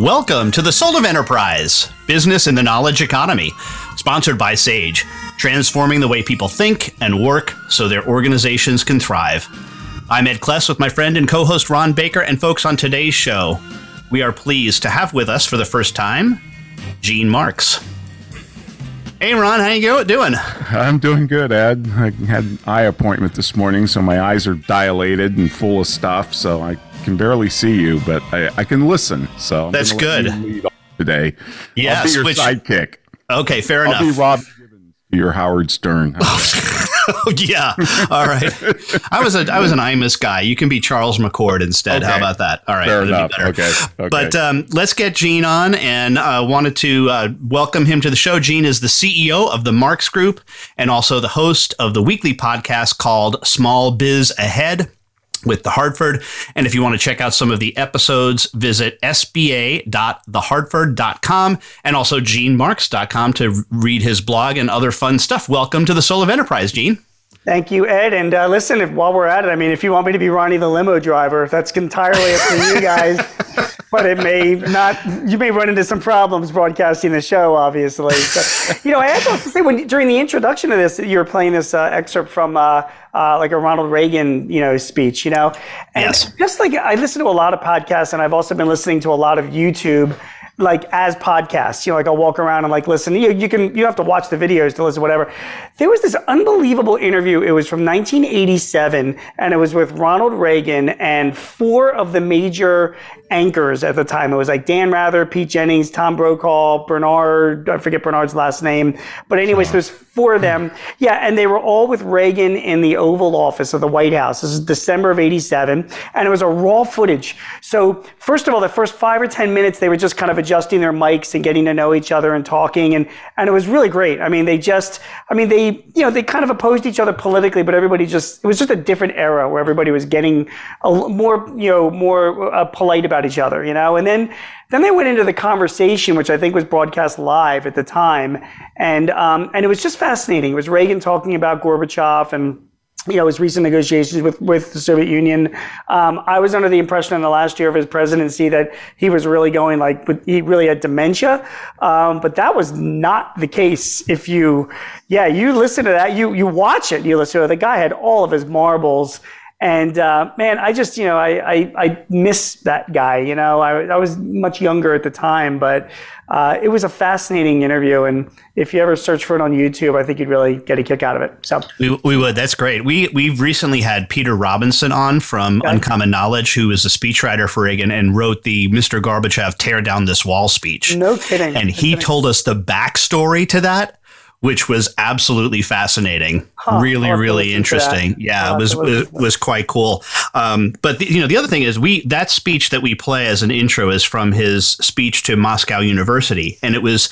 Welcome to the Soul of Enterprise, Business in the Knowledge Economy, sponsored by Sage, transforming the way people think and work so their organizations can thrive. I'm Ed Kless with my friend and co host Ron Baker, and folks, on today's show, we are pleased to have with us for the first time Gene Marks. Hey Ron, how you doing? I'm doing good, Ed. I had an eye appointment this morning, so my eyes are dilated and full of stuff. So I can barely see you, but I, I can listen. So I'm that's good. today, yes, I'll be your which, sidekick. Okay, fair enough. I'll be Rob your Howard Stern. oh yeah, all right. I was a I was an Imus guy. You can be Charles McCord instead. Okay. How about that? All right, fair enough. Okay. okay. But um, let's get Gene on, and uh, wanted to uh, welcome him to the show. Gene is the CEO of the Marks Group and also the host of the weekly podcast called Small Biz Ahead with the Hartford. And if you want to check out some of the episodes, visit sba.thehartford.com and also genemarks.com to read his blog and other fun stuff. Welcome to the Soul of Enterprise, Gene. Thank you, Ed. And uh, listen, if, while we're at it, I mean, if you want me to be Ronnie the limo driver, that's entirely up to you guys. but it may not. You may run into some problems broadcasting the show, obviously. So, you know, I have to say, when during the introduction of this, you were playing this uh, excerpt from uh, uh, like a Ronald Reagan, you know, speech. You know, and yes. just like I listen to a lot of podcasts, and I've also been listening to a lot of YouTube like as podcasts. You know, like I'll walk around and like listen. You, you can you have to watch the videos to listen, whatever. There was this unbelievable interview. It was from 1987, and it was with Ronald Reagan and four of the major anchors at the time. It was like Dan Rather, Pete Jennings, Tom Brokaw, Bernard. I forget Bernard's last name, but anyways, there's four of them. Yeah, and they were all with Reagan in the Oval Office of the White House. This is December of '87, and it was a raw footage. So first of all, the first five or ten minutes, they were just kind of adjusting their mics and getting to know each other and talking, and and it was really great. I mean, they just, I mean, they you know they kind of opposed each other politically, but everybody just it was just a different era where everybody was getting a, more you know more uh, polite about each other, you know, and then then they went into the conversation, which I think was broadcast live at the time, and um, and it was just fascinating. It was Reagan talking about Gorbachev and you know, his recent negotiations with, with the Soviet Union. Um, I was under the impression in the last year of his presidency that he was really going like, he really had dementia. Um, but that was not the case. If you, yeah, you listen to that, you, you watch it, you listen to it. The guy had all of his marbles and uh, man, I just, you know, I, I, I, miss that guy. You know, I, I was much younger at the time, but uh, it was a fascinating interview. And if you ever search for it on YouTube, I think you'd really get a kick out of it. So we, we would. That's great. We we've recently had Peter Robinson on from okay. Uncommon Knowledge, who is a speechwriter for Reagan and wrote the Mr. Gorbachev tear down this wall speech. No kidding. And he kidding. told us the backstory to that which was absolutely fascinating. Huh, really, really interesting. Yeah, it was, was was quite cool. Um, but the, you know, the other thing is we that speech that we play as an intro is from his speech to Moscow University, and it was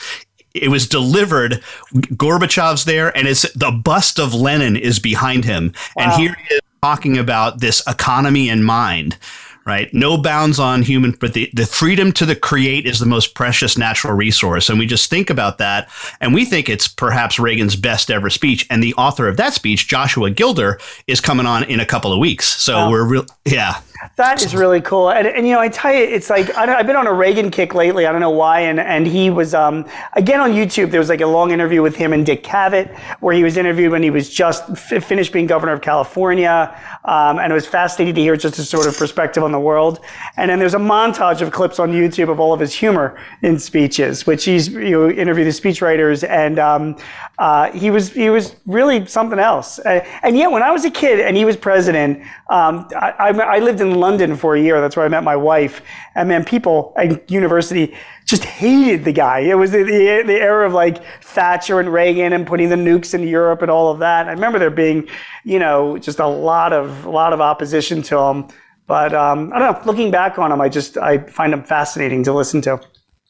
it was delivered. Gorbachev's there, and it's the bust of Lenin is behind him, wow. and here he is talking about this economy in mind right? No bounds on human, but the, the freedom to the create is the most precious natural resource. And we just think about that. And we think it's perhaps Reagan's best ever speech. And the author of that speech, Joshua Gilder, is coming on in a couple of weeks. So wow. we're real, yeah. That is really cool. And, and, you know, I tell you, it's like, I have been on a Reagan kick lately. I don't know why. And, and he was, um, again, on YouTube, there was like a long interview with him and Dick Cavett, where he was interviewed when he was just f- finished being governor of California. Um, and it was fascinating to hear just a sort of perspective on the world. And then there's a montage of clips on YouTube of all of his humor in speeches, which he's, you know, interviewed the speechwriters. And, um, uh, he was, he was really something else. Uh, and yet when I was a kid and he was president, um, I, I, I lived in London for a year. That's where I met my wife. And man, people at university just hated the guy. It was the, the, the, era of like Thatcher and Reagan and putting the nukes in Europe and all of that. I remember there being, you know, just a lot of a lot of opposition to him. But um, I don't know. Looking back on him, I just I find him fascinating to listen to.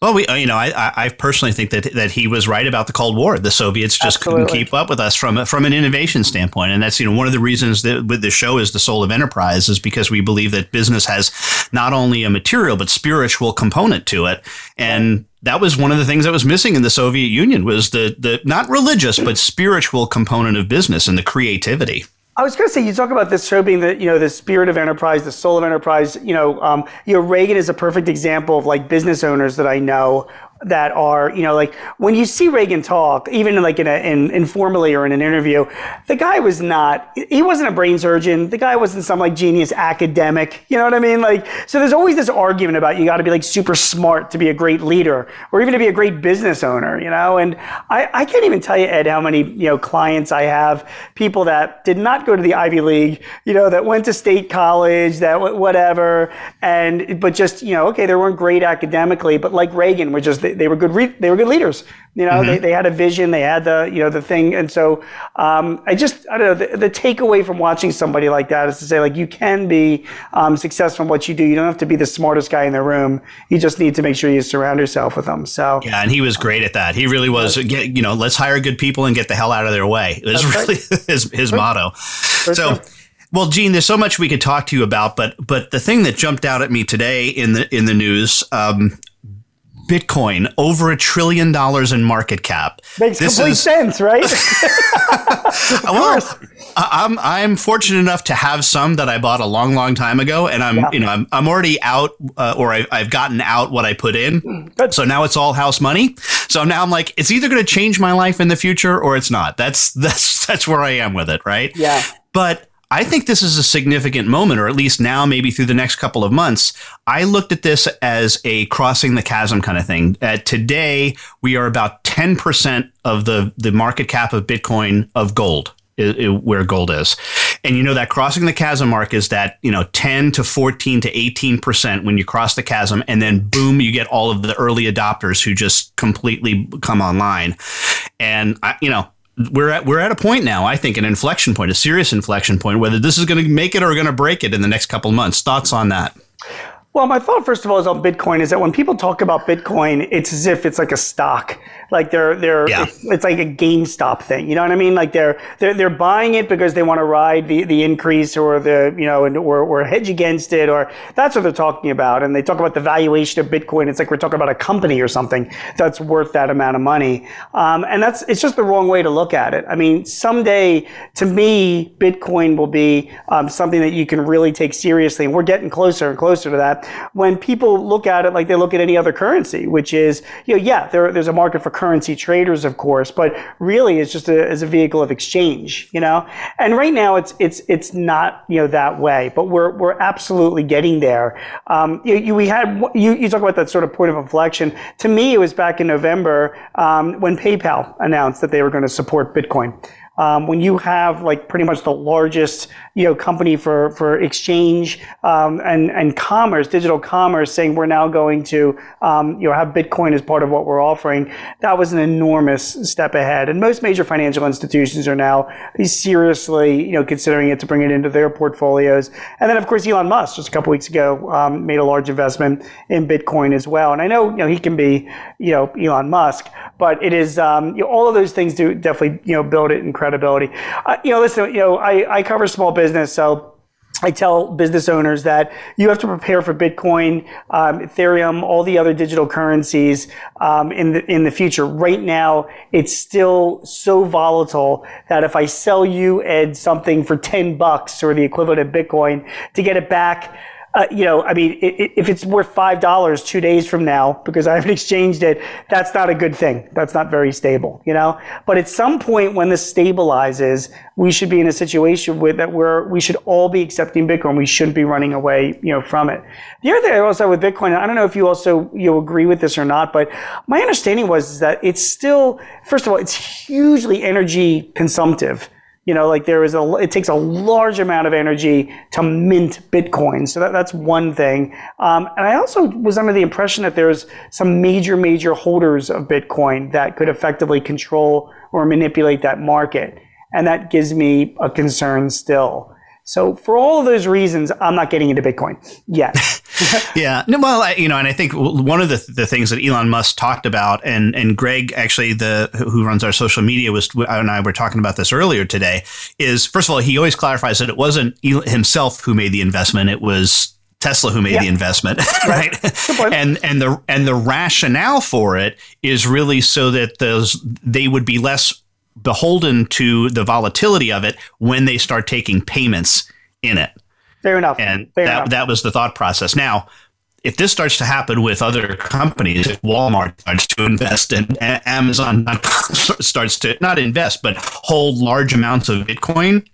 Well, we, uh, you know, I, I personally think that that he was right about the Cold War. The Soviets just Absolutely. couldn't keep up with us from from an innovation standpoint, and that's you know one of the reasons that with the show is the soul of enterprise is because we believe that business has not only a material but spiritual component to it, and that was one of the things that was missing in the Soviet Union was the the not religious but spiritual component of business and the creativity. I was going to say, you talk about this show being the, you know, the spirit of enterprise, the soul of enterprise. You know, um, you know, Reagan is a perfect example of like business owners that I know that are, you know, like when you see Reagan talk, even like in, a, in informally or in an interview, the guy was not, he wasn't a brain surgeon. The guy wasn't some like genius academic. You know what I mean? Like, so there's always this argument about you got to be like super smart to be a great leader or even to be a great business owner, you know? And I, I can't even tell you, Ed, how many, you know, clients I have, people that did not go to the Ivy League, you know, that went to state college, that whatever, and, but just, you know, okay, they weren't great academically, but like Reagan were just, they, they were good re- they were good leaders. You know, mm-hmm. they, they had a vision, they had the you know the thing, and so um, I just I don't know the, the, takeaway from watching somebody like that is to say like you can be um, successful in what you do. You don't have to be the smartest guy in the room. You just need to make sure you surround yourself with them. So yeah, and he was great at that. He really was. Get, you know, let's hire good people and get the hell out of their way. Was really right. his his motto. For so. Sure. Well, Gene, there's so much we could talk to you about, but but the thing that jumped out at me today in the in the news, um, Bitcoin over a trillion dollars in market cap. Makes this complete is, sense, right? well, I'm I'm fortunate enough to have some that I bought a long, long time ago, and I'm yeah. you know I'm I'm already out uh, or I, have gotten out what I put in. Good. So now it's all house money. So now I'm like, it's either going to change my life in the future or it's not. That's that's that's where I am with it, right? Yeah. But I think this is a significant moment, or at least now, maybe through the next couple of months. I looked at this as a crossing the chasm kind of thing. Uh, today, we are about 10% of the, the market cap of Bitcoin of gold. where gold is. And you know that crossing the chasm mark is that, you know, 10 to 14 to 18% when you cross the chasm and then boom, you get all of the early adopters who just completely come online. And I, you know, we're at we're at a point now. I think an inflection point, a serious inflection point. Whether this is going to make it or going to break it in the next couple months. Thoughts on that? Well, my thought, first of all, is on Bitcoin is that when people talk about Bitcoin, it's as if it's like a stock. Like they're they're yeah. it's, it's, like a GameStop thing. You know what I mean? Like they're they're they're buying it because they want to ride the, the increase or the you know or, or hedge against it or that's what they're talking about. And they talk about the valuation of Bitcoin. It's like we're talking about a company or something that's worth that amount of money. Um, and that's it's just the wrong way to look at it. I mean, someday to me, Bitcoin will be um, something that you can really take seriously, and we're getting closer and closer to that when people look at it like they look at any other currency, which is, you know, yeah, there, there's a market for currency traders, of course, but really it's just a, as a vehicle of exchange, you know? And right now it's, it's, it's not, you know, that way, but we're, we're absolutely getting there. Um, you, you, we had, you, you talk about that sort of point of inflection. To me, it was back in November um, when PayPal announced that they were going to support Bitcoin. Um, when you have like pretty much the largest you know company for for exchange um, and and commerce, digital commerce, saying we're now going to um, you know have Bitcoin as part of what we're offering, that was an enormous step ahead. And most major financial institutions are now seriously you know considering it to bring it into their portfolios. And then of course Elon Musk just a couple weeks ago um, made a large investment in Bitcoin as well. And I know you know he can be you know Elon Musk, but it is um, you know, all of those things do definitely you know build it in credibility. Uh, you know, listen, you know, I, I cover small business, so. I tell business owners that you have to prepare for Bitcoin, um, Ethereum, all the other digital currencies um, in the in the future. Right now, it's still so volatile that if I sell you Ed something for ten bucks or the equivalent of Bitcoin to get it back uh, you know, I mean, it, if it's worth five dollars two days from now because I haven't exchanged it, that's not a good thing. That's not very stable, you know. But at some point, when this stabilizes, we should be in a situation with that where we should all be accepting Bitcoin. We shouldn't be running away, you know, from it. The other thing I also with Bitcoin, I don't know if you also you agree with this or not, but my understanding was that it's still, first of all, it's hugely energy consumptive. You know, like there is a, it takes a large amount of energy to mint Bitcoin. So that, that's one thing. Um, and I also was under the impression that there's some major, major holders of Bitcoin that could effectively control or manipulate that market. And that gives me a concern still. So for all of those reasons, I'm not getting into Bitcoin yet. yeah, no, well, I, you know, and I think one of the the things that Elon Musk talked about, and and Greg actually, the who runs our social media, was and I were talking about this earlier today. Is first of all, he always clarifies that it wasn't himself who made the investment; it was Tesla who made yeah. the investment, right? and and the and the rationale for it is really so that those they would be less beholden to the volatility of it when they start taking payments in it. Fair enough. And Fair that enough. that was the thought process. Now, if this starts to happen with other companies, if Walmart starts to invest and Amazon starts to not invest but hold large amounts of Bitcoin,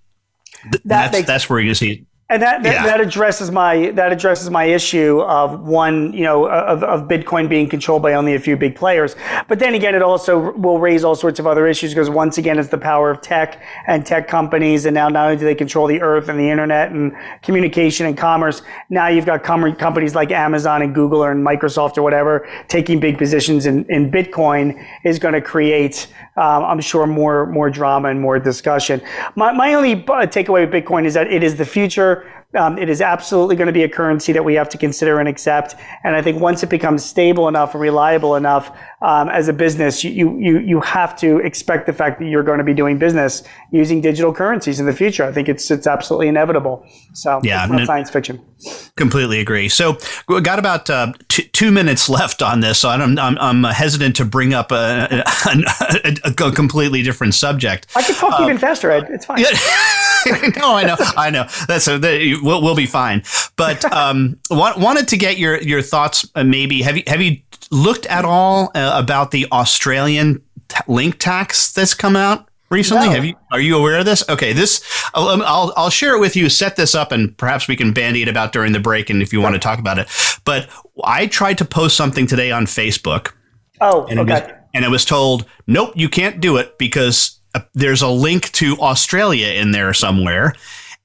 that that's makes, that's where you see and that that, yeah. that, addresses my that addresses my issue of one you know of, of Bitcoin being controlled by only a few big players. But then again, it also will raise all sorts of other issues because once again, it's the power of tech and tech companies, and now not only do they control the earth and the internet and communication and commerce, now you've got com- companies like Amazon and Google or Microsoft or whatever taking big positions in, in Bitcoin is going to create, um, I'm sure, more more drama and more discussion. My my only uh, takeaway with Bitcoin is that it is the future um, it is absolutely going to be a currency that we have to consider and accept. And I think once it becomes stable enough and reliable enough um, as a business, you, you, you have to expect the fact that you're going to be doing business using digital currencies in the future. I think it's, it's absolutely inevitable. So yeah, it's not science fiction. Completely agree. So we got about uh, t- two minutes left on this. So I'm, I'm, I'm hesitant to bring up a, a, a, a, completely different subject. I could talk even faster, Ed. It's fine. no, I know, I know. That's a, we'll, we'll be fine. But um, wanted to get your your thoughts. Uh, maybe have you have you looked at all uh, about the Australian t- link tax that's come out recently? No. Have you? Are you aware of this? Okay, this I'll, um, I'll, I'll share it with you. Set this up, and perhaps we can bandy it about during the break, and if you want to talk about it. But I tried to post something today on Facebook. Oh, and okay. It was, and I was told, nope, you can't do it because uh, there's a link to Australia in there somewhere.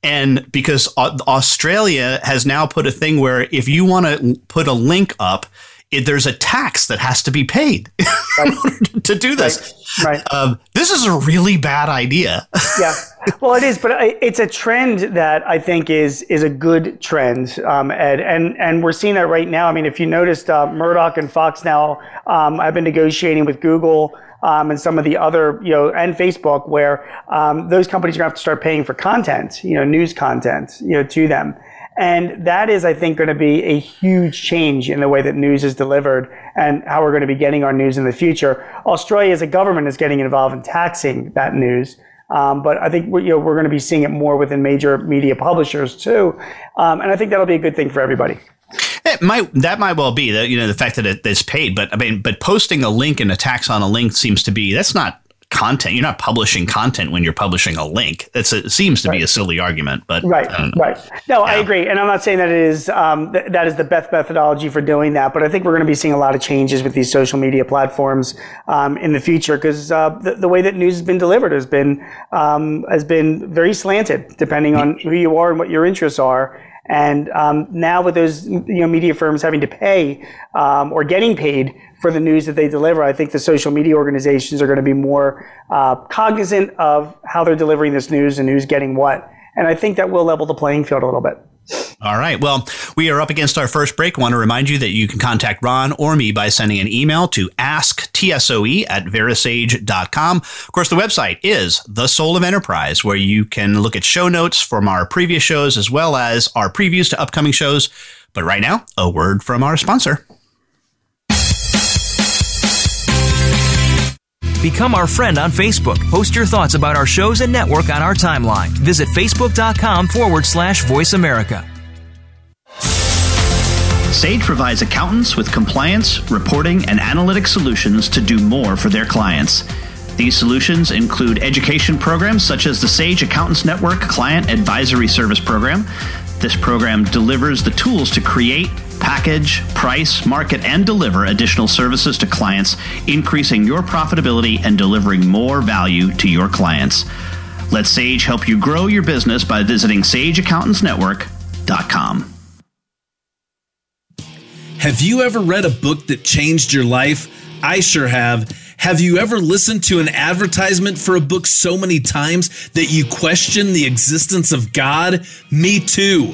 And because Australia has now put a thing where if you want to put a link up, it, there's a tax that has to be paid right. to do this. Right. right. Um, this is a really bad idea. yeah. Well, it is, but it's a trend that I think is is a good trend, um, Ed, and and we're seeing that right now. I mean, if you noticed, uh, Murdoch and Fox now um, have been negotiating with Google um, and some of the other, you know, and Facebook, where um, those companies are going to have to start paying for content, you know, news content, you know, to them. And that is, I think, going to be a huge change in the way that news is delivered and how we're going to be getting our news in the future. Australia as a government is getting involved in taxing that news. Um, but I think we're, you know, we're going to be seeing it more within major media publishers too. Um, and I think that'll be a good thing for everybody. It might that might well be that you know the fact that it, it's paid, but I mean, but posting a link and a tax on a link seems to be that's not content. You're not publishing content when you're publishing a link. It's a, it seems to right. be a silly argument, but right, right. No, yeah. I agree, and I'm not saying that it is um, th- that is the best methodology for doing that, but I think we're going to be seeing a lot of changes with these social media platforms um, in the future because uh, the, the, way that news has been delivered has been um, has been very slanted, depending on who you are and what your interests are. And um, now with those you know media firms having to pay um, or getting paid for the news that they deliver, I think the social media organizations are going to be more uh, cognizant of how they're delivering this news and who's getting what. And I think that will level the playing field a little bit. All right. Well, we are up against our first break. I want to remind you that you can contact Ron or me by sending an email to asktsoe at verasage.com. Of course, the website is The Soul of Enterprise, where you can look at show notes from our previous shows as well as our previews to upcoming shows. But right now, a word from our sponsor. Become our friend on Facebook. Post your thoughts about our shows and network on our timeline. Visit facebook.com forward slash voice America. Sage provides accountants with compliance, reporting, and analytic solutions to do more for their clients. These solutions include education programs such as the Sage Accountants Network Client Advisory Service Program. This program delivers the tools to create, package, price, market, and deliver additional services to clients, increasing your profitability and delivering more value to your clients. Let Sage help you grow your business by visiting sageaccountantsnetwork.com. Have you ever read a book that changed your life? I sure have. Have you ever listened to an advertisement for a book so many times that you question the existence of God? Me too.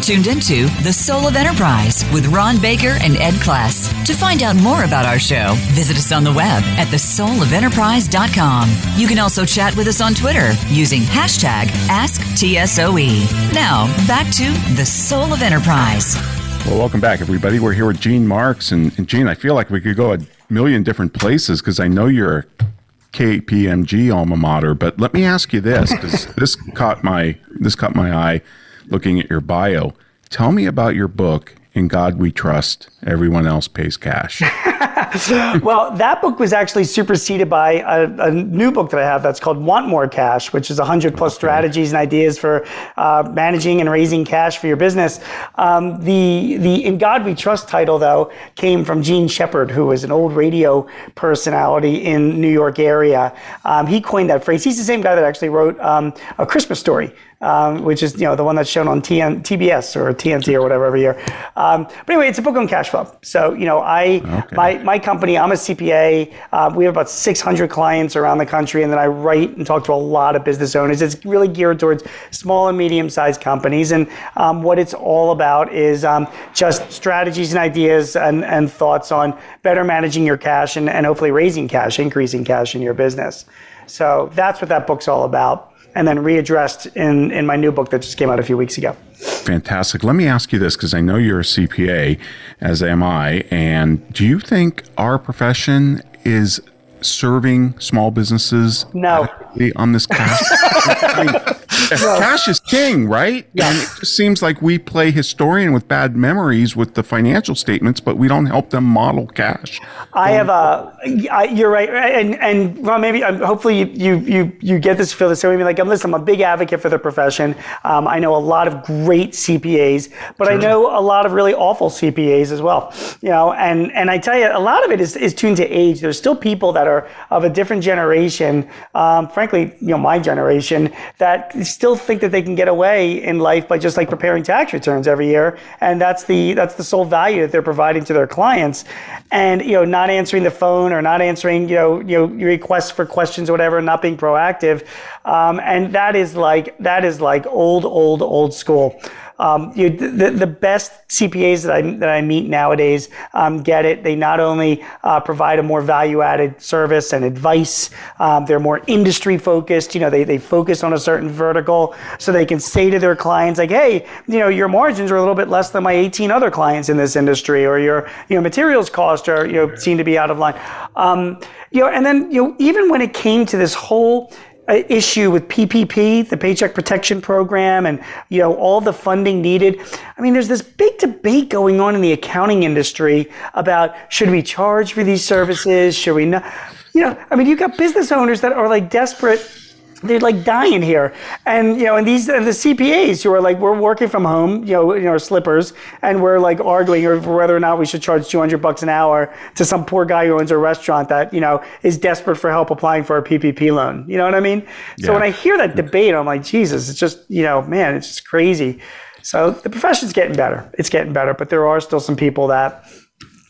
Tuned into The Soul of Enterprise with Ron Baker and Ed Kless. To find out more about our show, visit us on the web at thesoulofenterprise.com. You can also chat with us on Twitter using hashtag AskTSOE. Now, back to The Soul of Enterprise. Well, welcome back, everybody. We're here with Gene Marks. And, and Gene, I feel like we could go a million different places because I know you're a KPMG alma mater. But let me ask you this because this caught my this caught my eye looking at your bio. Tell me about your book, In God We Trust, Everyone Else Pays Cash. well, that book was actually superseded by a, a, new book that I have that's called Want More Cash, which is 100 plus okay. strategies and ideas for uh, managing and raising cash for your business. Um, the, the In God We Trust title, though, came from Jean Shepherd, who was an old radio personality in New York area. Um, he coined that phrase. He's the same guy that actually wrote um, A Christmas Story, um, which is you know the one that's shown on TN, TBS or TNT or whatever every year. Um, but anyway, it's a book on cash flow. So you know, I okay. my my company, I'm a CPA. Uh, we have about 600 clients around the country, and then I write and talk to a lot of business owners. It's really geared towards small and medium sized companies, and um, what it's all about is um, just strategies and ideas and, and thoughts on better managing your cash and, and hopefully raising cash, increasing cash in your business. So that's what that book's all about and then readdressed in, in my new book that just came out a few weeks ago. Fantastic. Let me ask you this because I know you're a CPA, as am I. And do you think our profession is serving small businesses no. on this cash? I mean. Cash is king, right? Yeah. And it just seems like we play historian with bad memories with the financial statements, but we don't help them model cash. I have a. I, you're right, and and well, maybe um, hopefully you you you get this feel the same way. Like I'm listen, I'm a big advocate for the profession. Um, I know a lot of great CPAs, but sure. I know a lot of really awful CPAs as well. You know, and and I tell you, a lot of it is is tuned to age. There's still people that are of a different generation, um, frankly, you know, my generation, that still think that they can get away in life by just like preparing tax returns every year, and that's the that's the sole value that they're providing to their clients, and you know, not answering the phone or not answering you know you know your requests for questions or whatever, not being proactive, um, and that is like that is like old old old school. Um, you, the, the best CPAs that I, that I meet nowadays um, get it. They not only uh, provide a more value added service and advice, um, they're more industry focused. You know, they, they focus on a certain vertical so they can say to their clients, like, hey, you know, your margins are a little bit less than my 18 other clients in this industry, or your you know, materials costs are, you know, seem to be out of line. Um, you know, and then, you know, even when it came to this whole issue with PPP, the Paycheck Protection Program, and you know all the funding needed. I mean, there's this big debate going on in the accounting industry about should we charge for these services? Should we not? You know, I mean, you've got business owners that are like desperate they're like dying here. And you know, and these and the CPAs who are like, we're working from home, you know, in our slippers, and we're like arguing over whether or not we should charge 200 bucks an hour to some poor guy who owns a restaurant that you know is desperate for help applying for a PPP loan. You know what I mean? Yeah. So when I hear that debate, I'm like, Jesus, it's just you know, man, it's just crazy. So the profession's getting better. It's getting better, but there are still some people that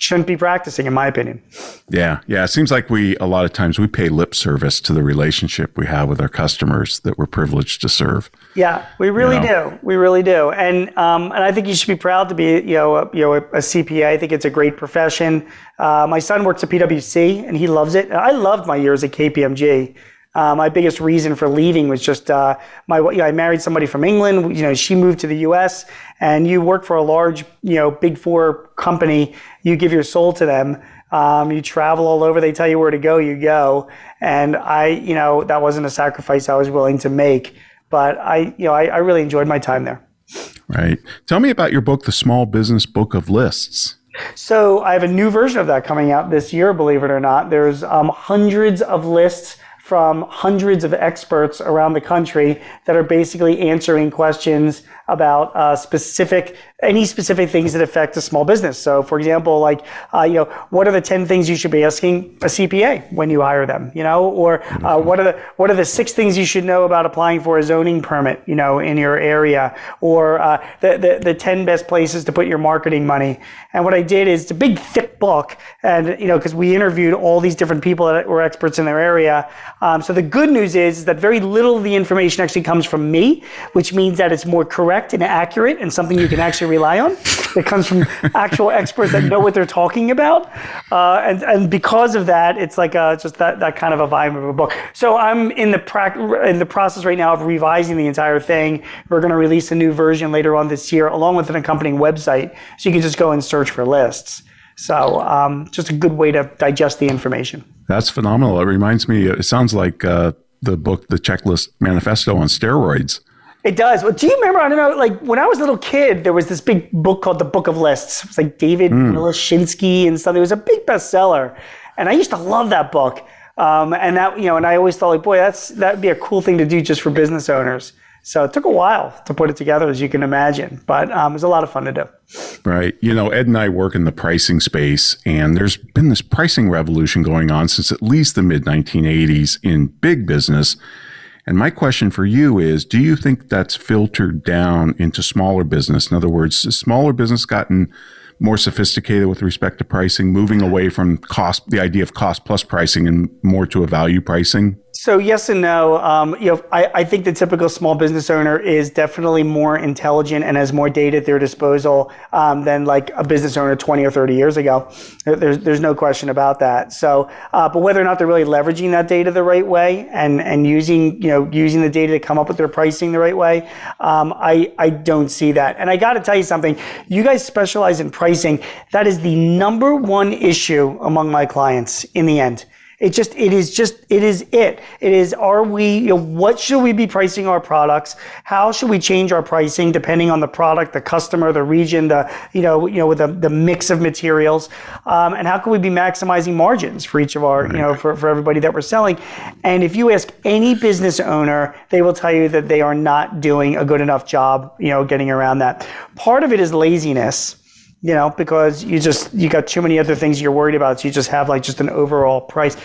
shouldn't be practicing, in my opinion. Yeah, yeah. It seems like we a lot of times we pay lip service to the relationship we have with our customers that we're privileged to serve. Yeah, we really you know? do. We really do, and um, and I think you should be proud to be you know a, you know a, a CPA. I think it's a great profession. Uh, my son works at PwC and he loves it. I loved my years at KPMG. Uh, my biggest reason for leaving was just uh, my. You know, I married somebody from England. You know, she moved to the U.S. and you work for a large, you know, big four company. You give your soul to them. Um, you travel all over. They tell you where to go. You go. And I, you know, that wasn't a sacrifice I was willing to make. But I, you know, I, I really enjoyed my time there. Right. Tell me about your book, The Small Business Book of Lists. So I have a new version of that coming out this year, believe it or not. There's um, hundreds of lists from hundreds of experts around the country that are basically answering questions about uh, specific any specific things that affect a small business. So, for example, like uh, you know, what are the ten things you should be asking a CPA when you hire them? You know, or uh, what are the what are the six things you should know about applying for a zoning permit? You know, in your area, or uh, the, the the ten best places to put your marketing money. And what I did is it's a big thick book, and you know, because we interviewed all these different people that were experts in their area. Um, so the good news is, is that very little of the information actually comes from me, which means that it's more correct and accurate and something you can actually rely on. It comes from actual experts that know what they're talking about, uh, and and because of that, it's like a, just that that kind of a vibe of a book. So I'm in the pra- in the process right now of revising the entire thing. We're going to release a new version later on this year, along with an accompanying website, so you can just go and search for lists. So um, just a good way to digest the information. That's phenomenal. It reminds me. It sounds like uh, the book, the Checklist Manifesto on steroids. It does. Well, do you remember? I don't know. Like when I was a little kid, there was this big book called The Book of Lists. It was like David mm. Wallechinsky and stuff. It was a big bestseller, and I used to love that book. Um, and that you know, and I always thought like, boy, that's that'd be a cool thing to do just for business owners. So it took a while to put it together, as you can imagine, but um, it was a lot of fun to do. Right. You know, Ed and I work in the pricing space, and there's been this pricing revolution going on since at least the mid 1980s in big business. And my question for you is do you think that's filtered down into smaller business? In other words, has smaller business gotten more sophisticated with respect to pricing, moving away from cost, the idea of cost plus pricing and more to a value pricing? So yes and no. Um, you know, I, I, think the typical small business owner is definitely more intelligent and has more data at their disposal um, than like a business owner 20 or 30 years ago. There's there's no question about that. So, uh, but whether or not they're really leveraging that data the right way and and using you know using the data to come up with their pricing the right way, um, I I don't see that. And I got to tell you something. You guys specialize in pricing. That is the number one issue among my clients in the end. It just, it is just, it is it. It is, are we, you know, what should we be pricing our products? How should we change our pricing depending on the product, the customer, the region, the, you know, you know, with the, the mix of materials? Um, and how can we be maximizing margins for each of our, right. you know, for, for everybody that we're selling? And if you ask any business owner, they will tell you that they are not doing a good enough job, you know, getting around that. Part of it is laziness you know, because you just you got too many other things you're worried about. So you just have like just an overall price.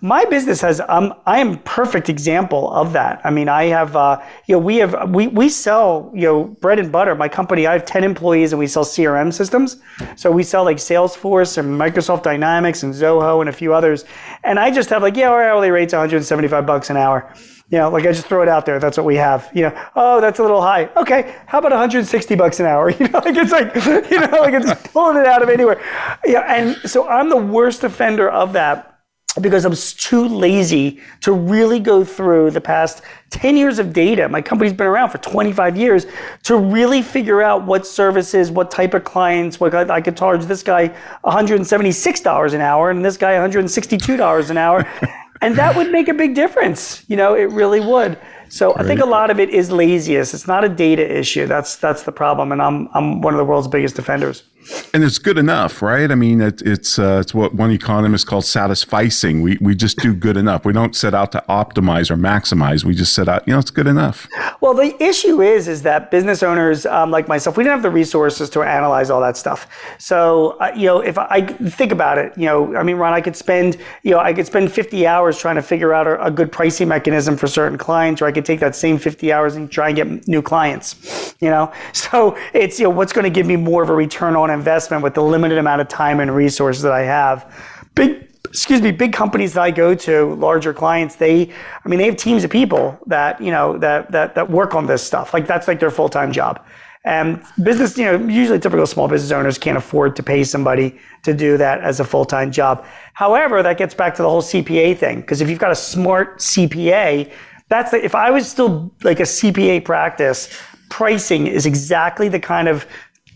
My business has um I am perfect example of that. I mean, I have uh you know we have we we sell you know bread and butter. My company I have ten employees and we sell CRM systems. So we sell like Salesforce and Microsoft Dynamics and Zoho and a few others. And I just have like yeah our hourly rate's 175 bucks an hour. You know, like I just throw it out there. That's what we have. You know, oh, that's a little high. Okay, how about 160 bucks an hour? You know, like it's like, you know, like it's pulling it out of anywhere. Yeah, and so I'm the worst offender of that because I'm too lazy to really go through the past 10 years of data. My company's been around for 25 years to really figure out what services, what type of clients, what I, I could charge this guy $176 an hour and this guy $162 an hour and that would make a big difference. You know, it really would. So right. I think a lot of it is laziness. It's not a data issue. That's that's the problem, and I'm I'm one of the world's biggest defenders and it's good enough, right? I mean, it, it's uh, it's what one economist calls satisficing. We we just do good enough. We don't set out to optimize or maximize. We just set out, you know, it's good enough. Well, the issue is, is that business owners um, like myself, we didn't have the resources to analyze all that stuff. So, uh, you know, if I, I, think about it, you know, I mean, Ron, I could spend, you know, I could spend 50 hours trying to figure out a, a good pricing mechanism for certain clients, or I could take that same 50 hours and try and get new clients. You know, so it's you know what's going to give me more of a return on investment with the limited amount of time and resources that I have. Big excuse me, big companies that I go to, larger clients, they, I mean, they have teams of people that, you know, that, that, that work on this stuff. Like that's like their full-time job. And business, you know, usually typical small business owners can't afford to pay somebody to do that as a full time job. However, that gets back to the whole CPA thing because if you've got a smart CPA, that's the, if I was still like a CPA practice, pricing is exactly the kind of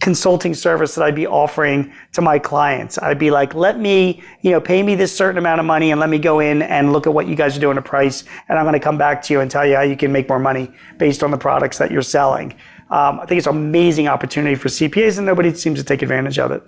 consulting service that I'd be offering to my clients. I'd be like, let me, you know, pay me this certain amount of money and let me go in and look at what you guys are doing to price. And I'm going to come back to you and tell you how you can make more money based on the products that you're selling. Um, I think it's an amazing opportunity for CPAs, and nobody seems to take advantage of it.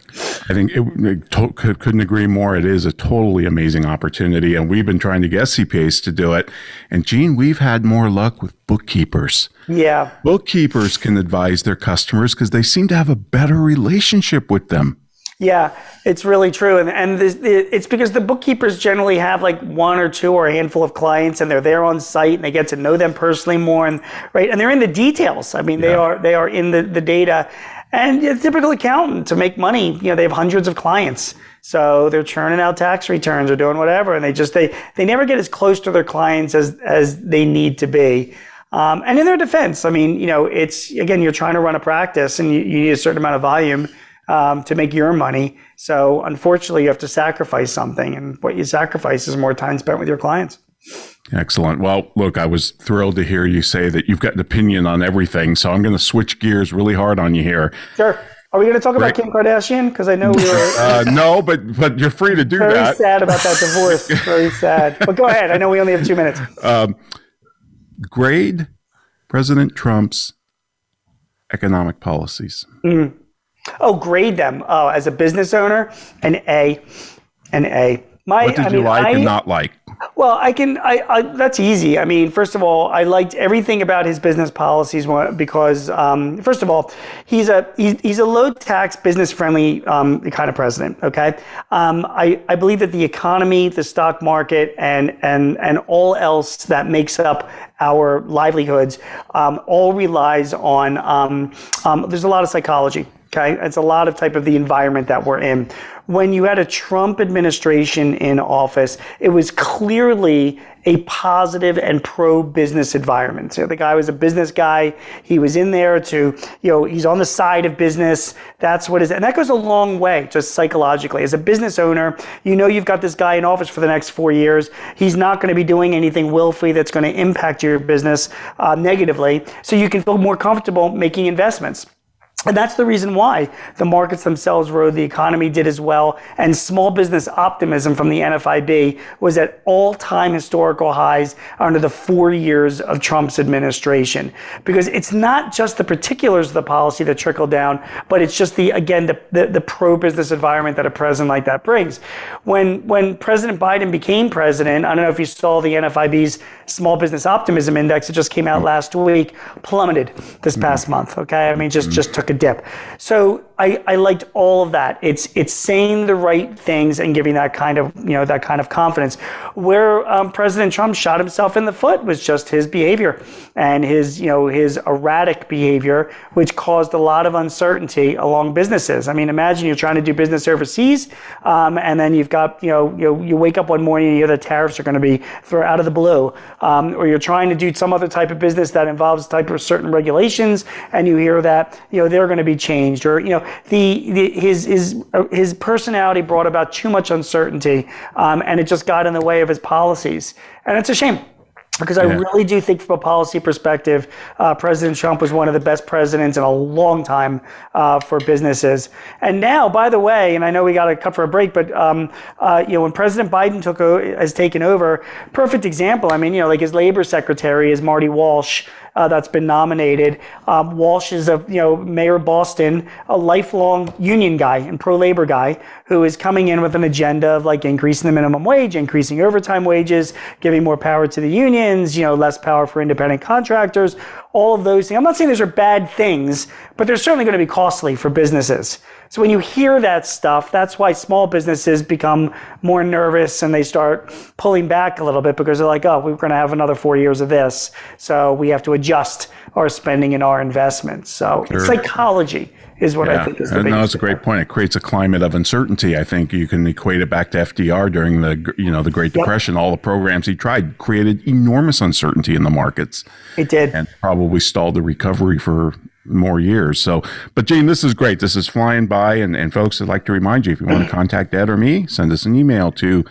I think it, it to, couldn't agree more. It is a totally amazing opportunity, and we've been trying to get CPAs to do it. And Gene, we've had more luck with bookkeepers. Yeah, bookkeepers can advise their customers because they seem to have a better relationship with them. Yeah, it's really true, and and this, it's because the bookkeepers generally have like one or two or a handful of clients, and they're there on site, and they get to know them personally more, and right, and they're in the details. I mean, yeah. they are they are in the the data, and a typical accountant to make money, you know, they have hundreds of clients, so they're churning out tax returns or doing whatever, and they just they they never get as close to their clients as as they need to be. Um, and in their defense, I mean, you know, it's again, you're trying to run a practice, and you, you need a certain amount of volume um, to make your money. So unfortunately, you have to sacrifice something, and what you sacrifice is more time spent with your clients. Excellent. Well, look, I was thrilled to hear you say that you've got an opinion on everything. So I'm going to switch gears really hard on you here. Sure. Are we going to talk about Kim Kardashian? Because I know we were. uh, no, but but you're free to do very that. Very sad about that divorce. very sad. But go ahead. I know we only have two minutes. Um, grade President Trump's economic policies. Mm. Oh, grade them. Oh, as a business owner, an A, an A. My, what did I you mean, like I, and not like? Well, I can. I, I, that's easy. I mean, first of all, I liked everything about his business policies because, um, first of all, he's a he's, he's a low tax, business friendly um, kind of president. Okay, um, I I believe that the economy, the stock market, and and and all else that makes up our livelihoods um, all relies on. Um, um, there's a lot of psychology Okay, it's a lot of type of the environment that we're in. When you had a Trump administration in office, it was clearly a positive and pro-business environment. So the guy was a business guy. He was in there to, you know, he's on the side of business. That's what is, and that goes a long way, just psychologically. As a business owner, you know you've got this guy in office for the next four years. He's not going to be doing anything willfully that's going to impact your business uh, negatively. So you can feel more comfortable making investments. And that's the reason why the markets themselves rode, the economy did as well, and small business optimism from the NFIB was at all time historical highs under the four years of Trump's administration. Because it's not just the particulars of the policy that trickle down, but it's just the, again, the, the, the pro business environment that a president like that brings. When, when President Biden became president, I don't know if you saw the NFIB's small business optimism index, it just came out last week, plummeted this past month. Okay. I mean, just, just took a dip. So I, I liked all of that. It's it's saying the right things and giving that kind of you know that kind of confidence. Where um, President Trump shot himself in the foot was just his behavior and his you know his erratic behavior, which caused a lot of uncertainty along businesses. I mean, imagine you're trying to do business overseas, um, and then you've got you know you you wake up one morning and you hear the tariffs are going to be thrown out of the blue, um, or you're trying to do some other type of business that involves type of certain regulations, and you hear that you know they're going to be changed, or you know the, the his his his personality brought about too much uncertainty, um, and it just got in the way of his policies, and it's a shame because I yeah. really do think, from a policy perspective, uh, President Trump was one of the best presidents in a long time uh, for businesses. And now, by the way, and I know we got to cut for a break, but um, uh, you know, when President Biden took o- has taken over, perfect example. I mean, you know, like his labor secretary is Marty Walsh uh, that's been nominated. Um, Walsh is a you know mayor of Boston, a lifelong union guy and pro labor guy who is coming in with an agenda of like increasing the minimum wage, increasing overtime wages, giving more power to the unions, you know, less power for independent contractors, all of those things. I'm not saying those are bad things, but they're certainly going to be costly for businesses. So when you hear that stuff, that's why small businesses become more nervous and they start pulling back a little bit because they're like, oh, we're going to have another four years of this. So we have to adjust our spending and our investments. So sure. psychology is what yeah. I think is the No, it's a great point. It creates a climate of uncertainty. I think you can equate it back to FDR during the you know the Great Depression. Yep. All the programs he tried created enormous uncertainty in the markets. It did, and probably stalled the recovery for more years. So, but Gene, this is great. This is flying by. And, and folks, I'd like to remind you if you want to contact Ed or me, send us an email to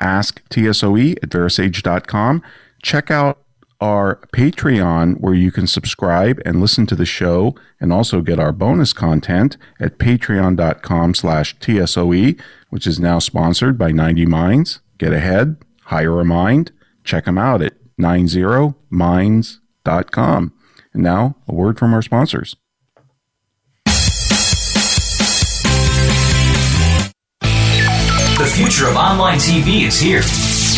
asktsoe at verasage.com. Check out our Patreon where you can subscribe and listen to the show and also get our bonus content at patreon.com slash TSOE, which is now sponsored by 90 Minds. Get ahead, hire a mind. Check them out at 90minds.com. And now a word from our sponsors. The future of online TV is here.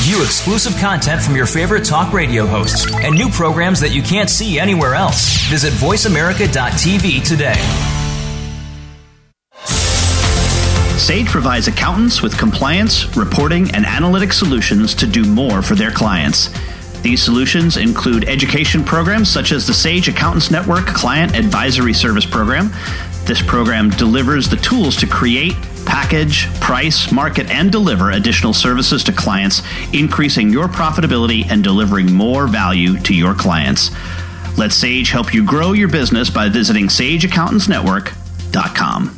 View exclusive content from your favorite talk radio hosts and new programs that you can't see anywhere else. Visit VoiceAmerica.tv today. Sage provides accountants with compliance, reporting, and analytic solutions to do more for their clients. These solutions include education programs such as the Sage Accountants Network Client Advisory Service Program. This program delivers the tools to create, package, price, market, and deliver additional services to clients, increasing your profitability and delivering more value to your clients. Let Sage help you grow your business by visiting sageaccountantsnetwork.com.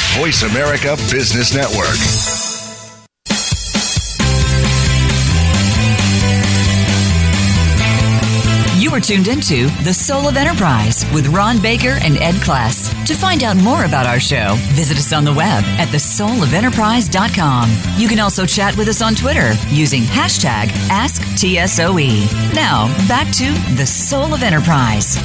Voice America Business Network. You are tuned into The Soul of Enterprise with Ron Baker and Ed Kless. To find out more about our show, visit us on the web at thesoulofenterprise.com. You can also chat with us on Twitter using hashtag AskTSOE. Now, back to The Soul of Enterprise.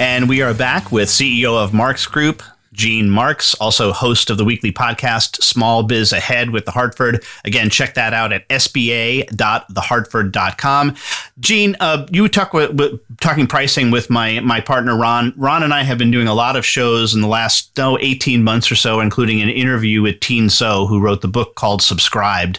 And we are back with CEO of Marks Group, Gene Marks, also host of the weekly podcast Small Biz Ahead with The Hartford. Again, check that out at sba.thehartford.com. Gene, uh, you talk with, with, talking pricing with my my partner Ron. Ron and I have been doing a lot of shows in the last oh, 18 months or so, including an interview with Tien Tzuo, who wrote the book called Subscribed,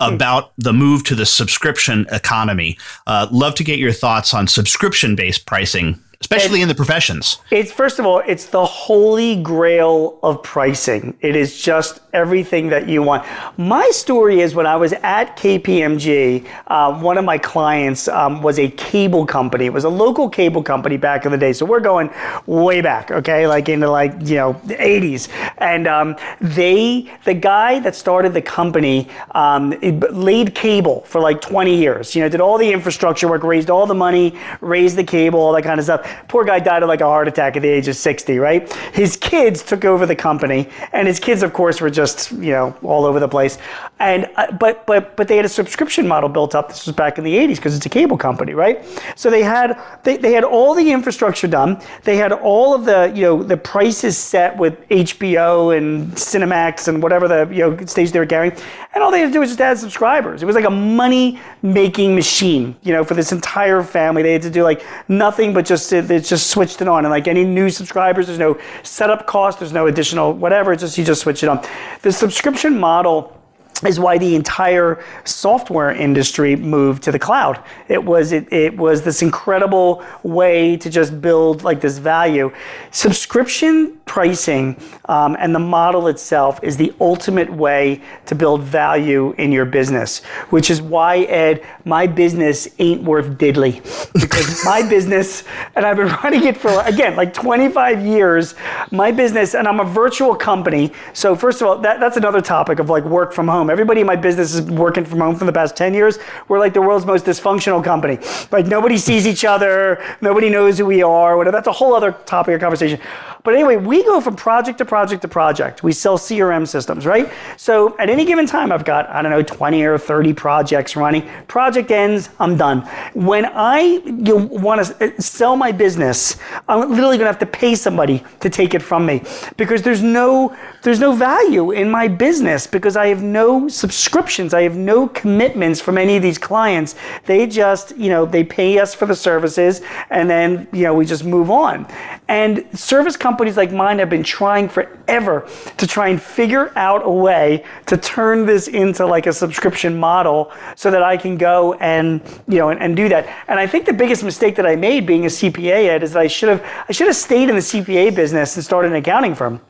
about the move to the subscription economy. Uh, love to get your thoughts on subscription based pricing especially and in the professions. It's first of all, it's the holy grail of pricing. It is just everything that you want. My story is when I was at KPMG, uh, one of my clients um, was a cable company. It was a local cable company back in the day. So we're going way back, okay, like into like you know the 80s. And um, they, the guy that started the company, um, laid cable for like 20 years. You know, did all the infrastructure work, raised all the money, raised the cable, all that kind of stuff. Poor guy died of like a heart attack at the age of 60, right? His kids took over the company, and his kids, of course, were just you know all over the place. And uh, but but but they had a subscription model built up. This was back in the 80s because it's a cable company, right? So they had they, they had all the infrastructure done. They had all of the you know the prices set with HBO and Cinemax and whatever the you know stage they were carrying, and all they had to do was just add subscribers. It was like a money making machine, you know, for this entire family. They had to do like nothing but just they just switched it on. And like any new subscribers, there's no setup cost, there's no additional whatever. It's just you just switch it on. The subscription model is why the entire software industry moved to the cloud. It was it, it was this incredible way to just build like this value. Subscription pricing um, and the model itself is the ultimate way to build value in your business, which is why Ed, my business ain't worth diddly because my business, and I've been running it for again like 25 years. My business, and I'm a virtual company. So first of all, that, that's another topic of like work from home. Everybody in my business is working from home for the past 10 years. We're like the world's most dysfunctional company. Like nobody sees each other, nobody knows who we are. Whatever. That's a whole other topic of conversation. But anyway, we go from project to project to project. We sell CRM systems, right? So at any given time, I've got, I don't know, 20 or 30 projects running. Project ends, I'm done. When I want to sell my business, I'm literally going to have to pay somebody to take it from me because there's no there's no value in my business because I have no subscriptions. I have no commitments from any of these clients. They just, you know, they pay us for the services and then, you know, we just move on. And service companies like mine have been trying forever to try and figure out a way to turn this into like a subscription model so that I can go and, you know, and, and do that. And I think the biggest mistake that I made being a CPA Ed is that I should have I should have stayed in the CPA business and started an accounting firm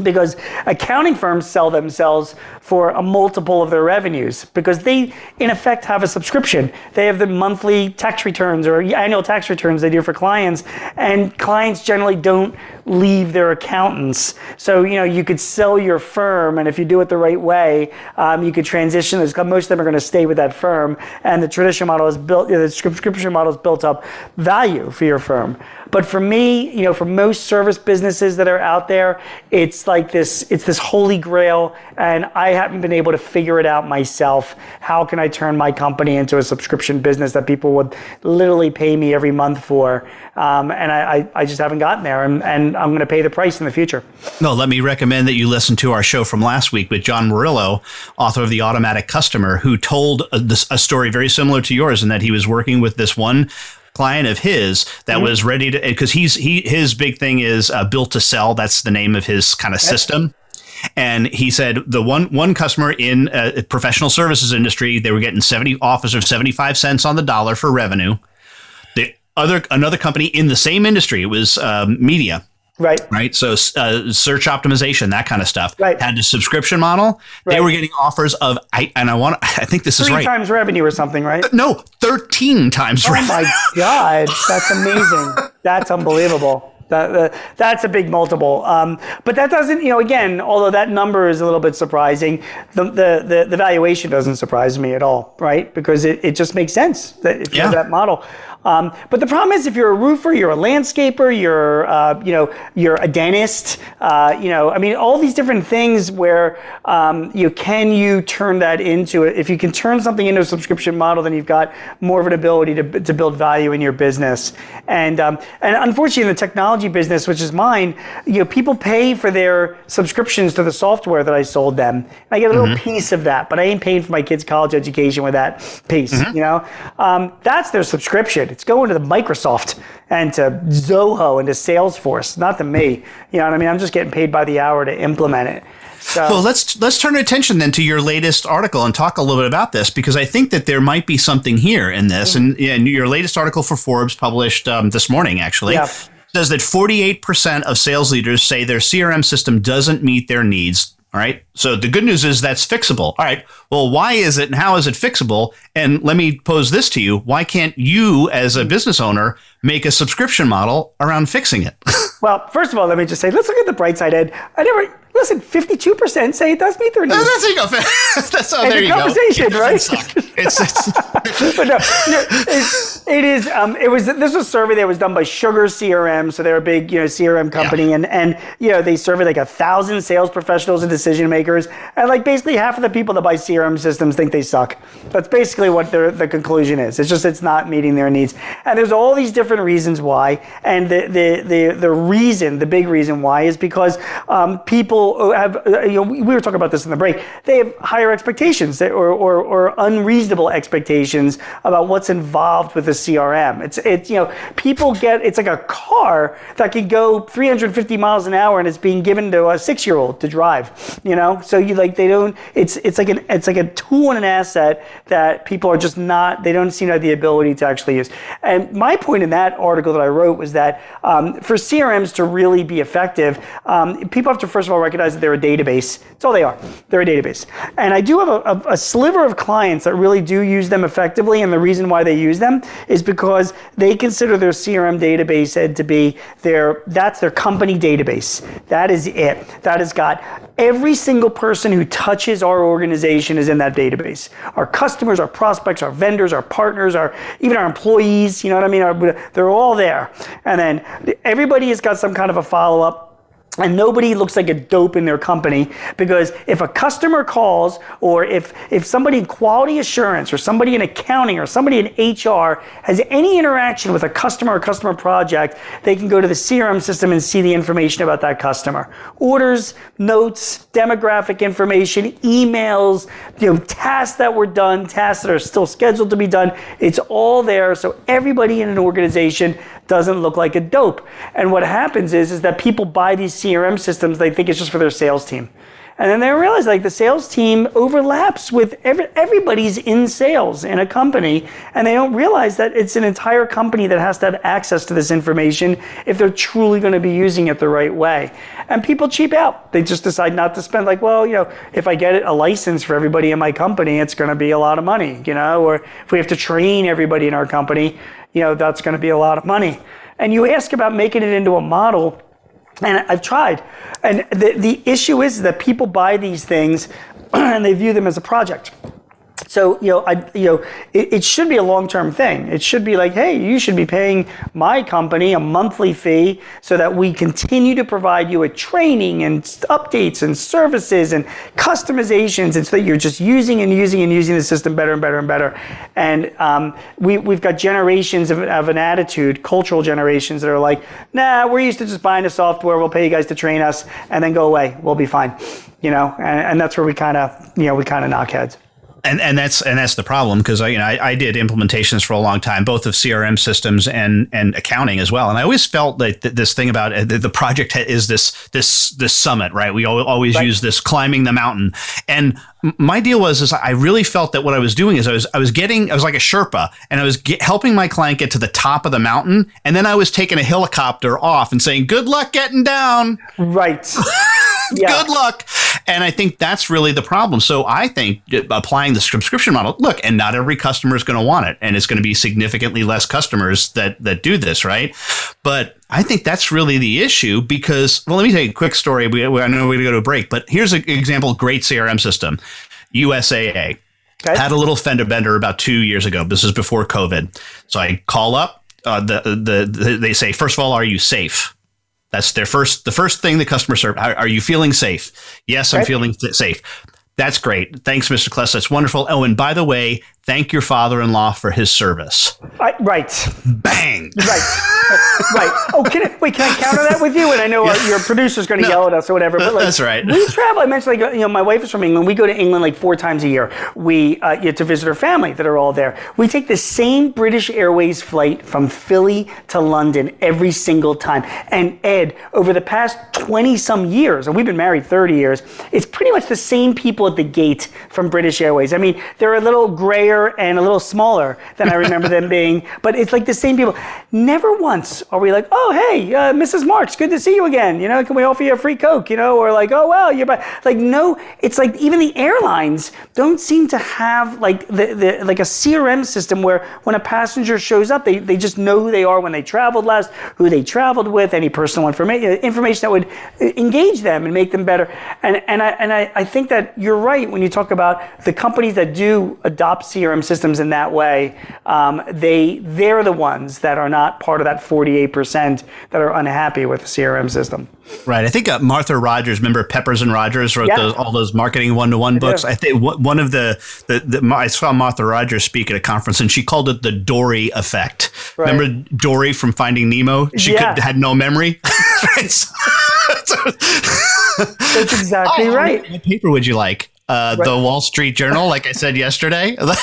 because accounting firms sell themselves for a multiple of their revenues. Because they in effect have a subscription. They have the monthly tax returns or annual tax returns they do for clients. And clients generally don't leave their accountants. So you know you could sell your firm and if you do it the right way um, you could transition. Most of them are going to stay with that firm. And the traditional model is built the subscription model is built up value for your firm but for me, you know, for most service businesses that are out there, it's like this, it's this holy grail. And I haven't been able to figure it out myself. How can I turn my company into a subscription business that people would literally pay me every month for? Um, and I, I, just haven't gotten there. And, and I'm going to pay the price in the future. No, let me recommend that you listen to our show from last week with John Warrillow, author of The Automatic Customer, who told a, a story very similar to yours in that he was working with this one client of his that mm-hmm. was ready to because he's he his big thing is uh, built to sell. That's the name of his kind of system. And he said the one one customer in a professional services industry, they were getting seventy offers of seventy five cents on the dollar for revenue. The other another company in the same industry, it was um, media Right. Right. So uh, search optimization, that kind of stuff. Right. Had a subscription model. Right. They were getting offers of, I, and I want, I think this Three is right. times revenue or something, right? No, 13 times oh revenue. Oh my God. That's amazing. that's unbelievable. That, uh, that's a big multiple. Um, but that doesn't, you know, again, although that number is a little bit surprising, the, the, the, the valuation doesn't surprise me at all, right? Because it, it just makes sense that if you yeah. have that model. Um, but the problem is, if you're a roofer, you're a landscaper, you're uh, you know you're a dentist. Uh, you know, I mean, all these different things where um, you can you turn that into. If you can turn something into a subscription model, then you've got more of an ability to, to build value in your business. And um, and unfortunately, in the technology business, which is mine, you know, people pay for their subscriptions to the software that I sold them. And I get a little mm-hmm. piece of that, but I ain't paying for my kids' college education with that piece. Mm-hmm. You know, um, that's their subscription. It's going to the Microsoft and to Zoho and to Salesforce, not to me. You know what I mean? I'm just getting paid by the hour to implement it. So. Well, let's let's turn attention then to your latest article and talk a little bit about this because I think that there might be something here in this. And, and your latest article for Forbes, published um, this morning, actually, yeah. says that 48% of sales leaders say their CRM system doesn't meet their needs all right. So the good news is that's fixable. All right. Well, why is it and how is it fixable? And let me pose this to you. Why can't you, as a business owner, make a subscription model around fixing it? well, first of all, let me just say, let's look at the bright side, Ed. I never, listen, 52% say it does meet their needs. that's, go. that's oh, there you conversation, go. right? It's, it's but no, it's, it is, um, it was, this was a survey that was done by Sugar CRM. So they're a big, you know, CRM company. Yeah. And, and, you know, they surveyed like a thousand sales professionals and decision makers. And like basically half of the people that buy CRM systems think they suck. That's basically what their, the conclusion is. It's just, it's not meeting their needs. And there's all these different reasons why. And the, the, the, the reason, the big reason why is because um, people have, uh, you know, we were talking about this in the break, they have higher expectations or, or, or unreasonable expectations about what's involved with a CRM. It's, it's, you know, people get, it's like a car that can go 350 miles an hour and it's being given to a six year old to drive, you know? So you like, they don't, it's, it's like an, it's like a tool and an asset that people are just not, they don't seem to have the ability to actually use. And my point in that article that I wrote was that um, for CRMs to really be effective, um, people have to first of all recognize recognize that they're a database. That's all they are. They're a database. And I do have a, a, a, sliver of clients that really do use them effectively. And the reason why they use them is because they consider their CRM database to be their, that's their company database. That is it. That has got every single person who touches our organization is in that database. Our customers, our prospects, our vendors, our partners, our, even our employees, you know what I mean? Our, they're all there. And then everybody has got some kind of a follow up and nobody looks like a dope in their company because if a customer calls or if if somebody in quality assurance or somebody in accounting or somebody in HR has any interaction with a customer or customer project, they can go to the CRM system and see the information about that customer. Orders, notes, demographic information, emails, you know, tasks that were done, tasks that are still scheduled to be done. It's all there so everybody in an organization doesn't look like a dope. And what happens is, is that people buy these CRM systems, they think it's just for their sales team. And then they realize like the sales team overlaps with every, everybody's in sales in a company, and they don't realize that it's an entire company that has to have access to this information if they're truly going to be using it the right way. And people cheap out. They just decide not to spend like, well, you know, if I get a license for everybody in my company, it's going to be a lot of money, you know, or if we have to train everybody in our company, you know, that's going to be a lot of money. And you ask about making it into a model, and I've tried. And the, the issue is that people buy these things and they view them as a project. So you know, I you know, it, it should be a long-term thing. It should be like, hey, you should be paying my company a monthly fee so that we continue to provide you with training and updates and services and customizations, and so that you're just using and using and using the system better and better and better. And um, we we've got generations of, of an attitude, cultural generations that are like, nah, we're used to just buying the software. We'll pay you guys to train us, and then go away. We'll be fine. You know, and, and that's where we kind of you know we kind of knock heads and and that's and that's the problem because I you know I, I, did implementations for a long time, both of CRM systems and and accounting as well. And I always felt that this thing about uh, the project is this this this summit, right? We always right. use this climbing the mountain, and my deal was is I really felt that what I was doing is I was I was getting I was like a Sherpa and I was get, helping my client get to the top of the mountain and then I was taking a helicopter off and saying good luck getting down. Right. yeah. Good luck. And I think that's really the problem. So I think applying the subscription model, look, and not every customer is going to want it and it's going to be significantly less customers that that do this, right? But I think that's really the issue because, well, let me tell you a quick story. We, I know we're going to go to a break, but here's an example great CRM system USAA. Okay. Had a little fender bender about two years ago. This is before COVID. So I call up. Uh, the, the, the they say first of all, are you safe? That's their first. The first thing the customer serve. Are, are you feeling safe? Yes, I'm feeling safe. That's great. Thanks, Mr. Kless. That's wonderful. Oh, and by the way, thank your father-in-law for his service. I, right. Bang. Right. right. Oh, can I, wait? Can I counter that with you? And I know yeah. our, your producer's going to no, yell at us or whatever. But like, that's right. We travel. I mentioned like you know my wife is from England. We go to England like four times a year. We uh, get to visit her family that are all there. We take the same British Airways flight from Philly to London every single time. And Ed, over the past twenty some years, and we've been married thirty years, it's pretty much the same people at the gate from British Airways. I mean, they're a little grayer and a little smaller than I remember them being, but it's like the same people. Never once are we like, oh, hey, uh, Mrs. Marks, good to see you again. You know, can we offer you a free Coke? You know, or like, oh, well, you're by. Like, no, it's like even the airlines don't seem to have like the, the like a CRM system where when a passenger shows up, they, they just know who they are when they traveled last, who they traveled with, any personal information information that would uh, engage them and make them better. And and I and I, I think that you're right when you talk about the companies that do adopt CRM systems in that way. Um, they they're the ones that are not part of that 48% that are unhappy with the CRM system. Right. I think uh, Martha Rogers, remember Peppers and Rogers wrote yeah. those, all those marketing one to one books. I think one of the, the, the, I saw Martha Rogers speak at a conference and she called it the Dory effect. Right. Remember Dory from Finding Nemo? She yeah. could, had no memory. That's exactly oh, right. What paper would you like? Uh, right. The Wall Street Journal, like I said yesterday. it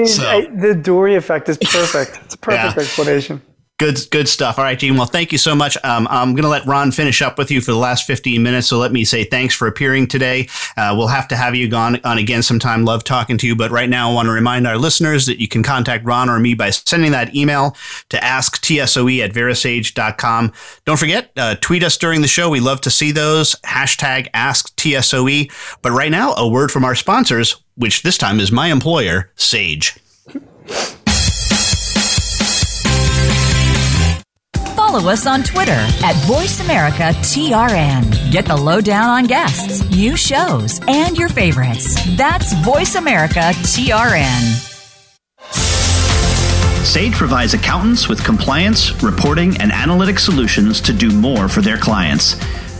is so. I, the Dory effect is perfect. It's a perfect yeah. explanation. Good, good stuff. All right, Gene. Well, thank you so much. Um, I'm going to let Ron finish up with you for the last 15 minutes. So let me say thanks for appearing today. Uh, we'll have to have you on, on again sometime. Love talking to you. But right now, I want to remind our listeners that you can contact Ron or me by sending that email to asktsoe at verasage.com. Don't forget, uh, tweet us during the show. We love to see those. Hashtag asktsoe. But right now, a word from our sponsors, which this time is my employer, Sage. Follow us on Twitter at VoiceAmericaTRN. Get the lowdown on guests, new shows, and your favorites. That's VoiceAmericaTRN. Sage provides accountants with compliance, reporting, and analytic solutions to do more for their clients.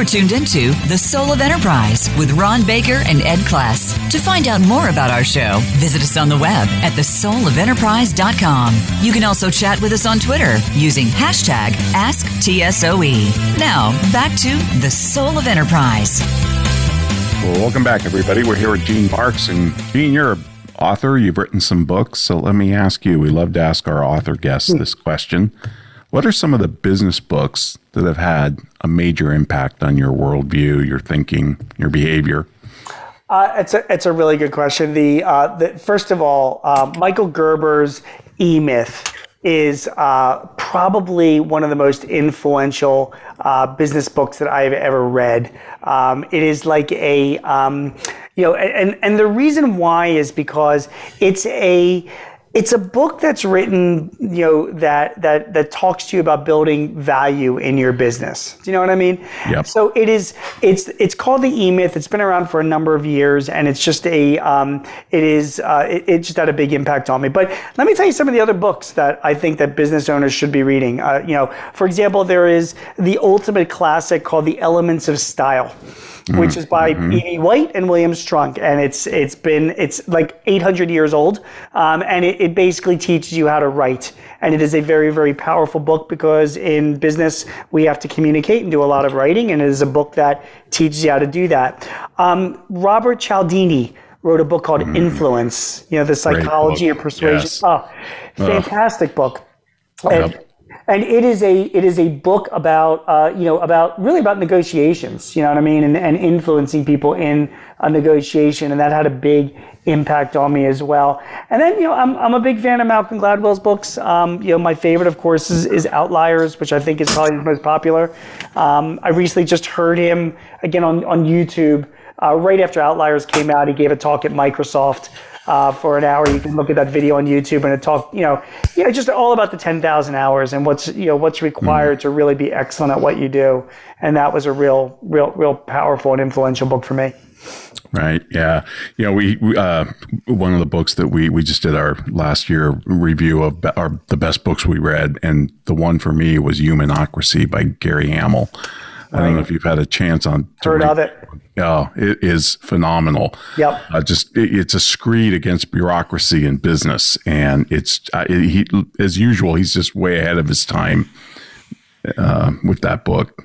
You are tuned into The Soul of Enterprise with Ron Baker and Ed Kless. To find out more about our show, visit us on the web at thesoulofenterprise.com. You can also chat with us on Twitter using hashtag AskTSOE. Now, back to The Soul of Enterprise. Well, welcome back, everybody. We're here with Gene Marks. And Gene, you're an author. You've written some books. So let me ask you we love to ask our author guests this question. What are some of the business books that have had a major impact on your worldview, your thinking, your behavior? Uh, it's a it's a really good question. The, uh, the first of all, uh, Michael Gerber's E Myth is uh, probably one of the most influential uh, business books that I've ever read. Um, it is like a um, you know, and and the reason why is because it's a it's a book that's written, you know, that that that talks to you about building value in your business. Do you know what I mean? Yep. So it is. It's it's called the E Myth. It's been around for a number of years, and it's just a. Um, it is. Uh, it, it, just had a big impact on me. But let me tell you some of the other books that I think that business owners should be reading. Uh, you know, for example, there is the ultimate classic called The Elements of Style which is by mm-hmm. White and William Strunk, and it's it's been it's like 800 years old, um, and it, it basically teaches you how to write. And it is a very very powerful book because in business we have to communicate and do a lot of writing, and it is a book that teaches you how to do that. Um, Robert Cialdini wrote a book called mm. Influence. You know, the psychology of persuasion. Yes. Oh, fantastic book. And, yep and it is a it is a book about uh, you know about really about negotiations you know what i mean? And, and influencing people in a negotiation and that had a big impact on me as well. And then you know i'm, I'm a big fan of malcolm gladwell's books. Um, you know my favorite of course is, is outliers which i think is probably the most popular. Um, i recently just heard him again on, on youtube. Uh, right after outliers came out he gave a talk at microsoft uh, for an hour. You can look at that video on YouTube and it talk, you know, you know, just all about the 10,000 hours and what's, you know, what's required mm. to really be excellent at what you do. And that was a real, real, real powerful and influential book for me. Right. Yeah. You know, we, we uh, one of the books that we we just did our last year review of our the best books we read, and the one for me was Humanocracy by Gary Hamel. I don't know if you've had a chance on heard read, of it. Yeah, it is phenomenal. Yep. Uh, just it, it's a screed against bureaucracy in business, and it's uh, it, he as usual he's just way ahead of his time uh, with that book.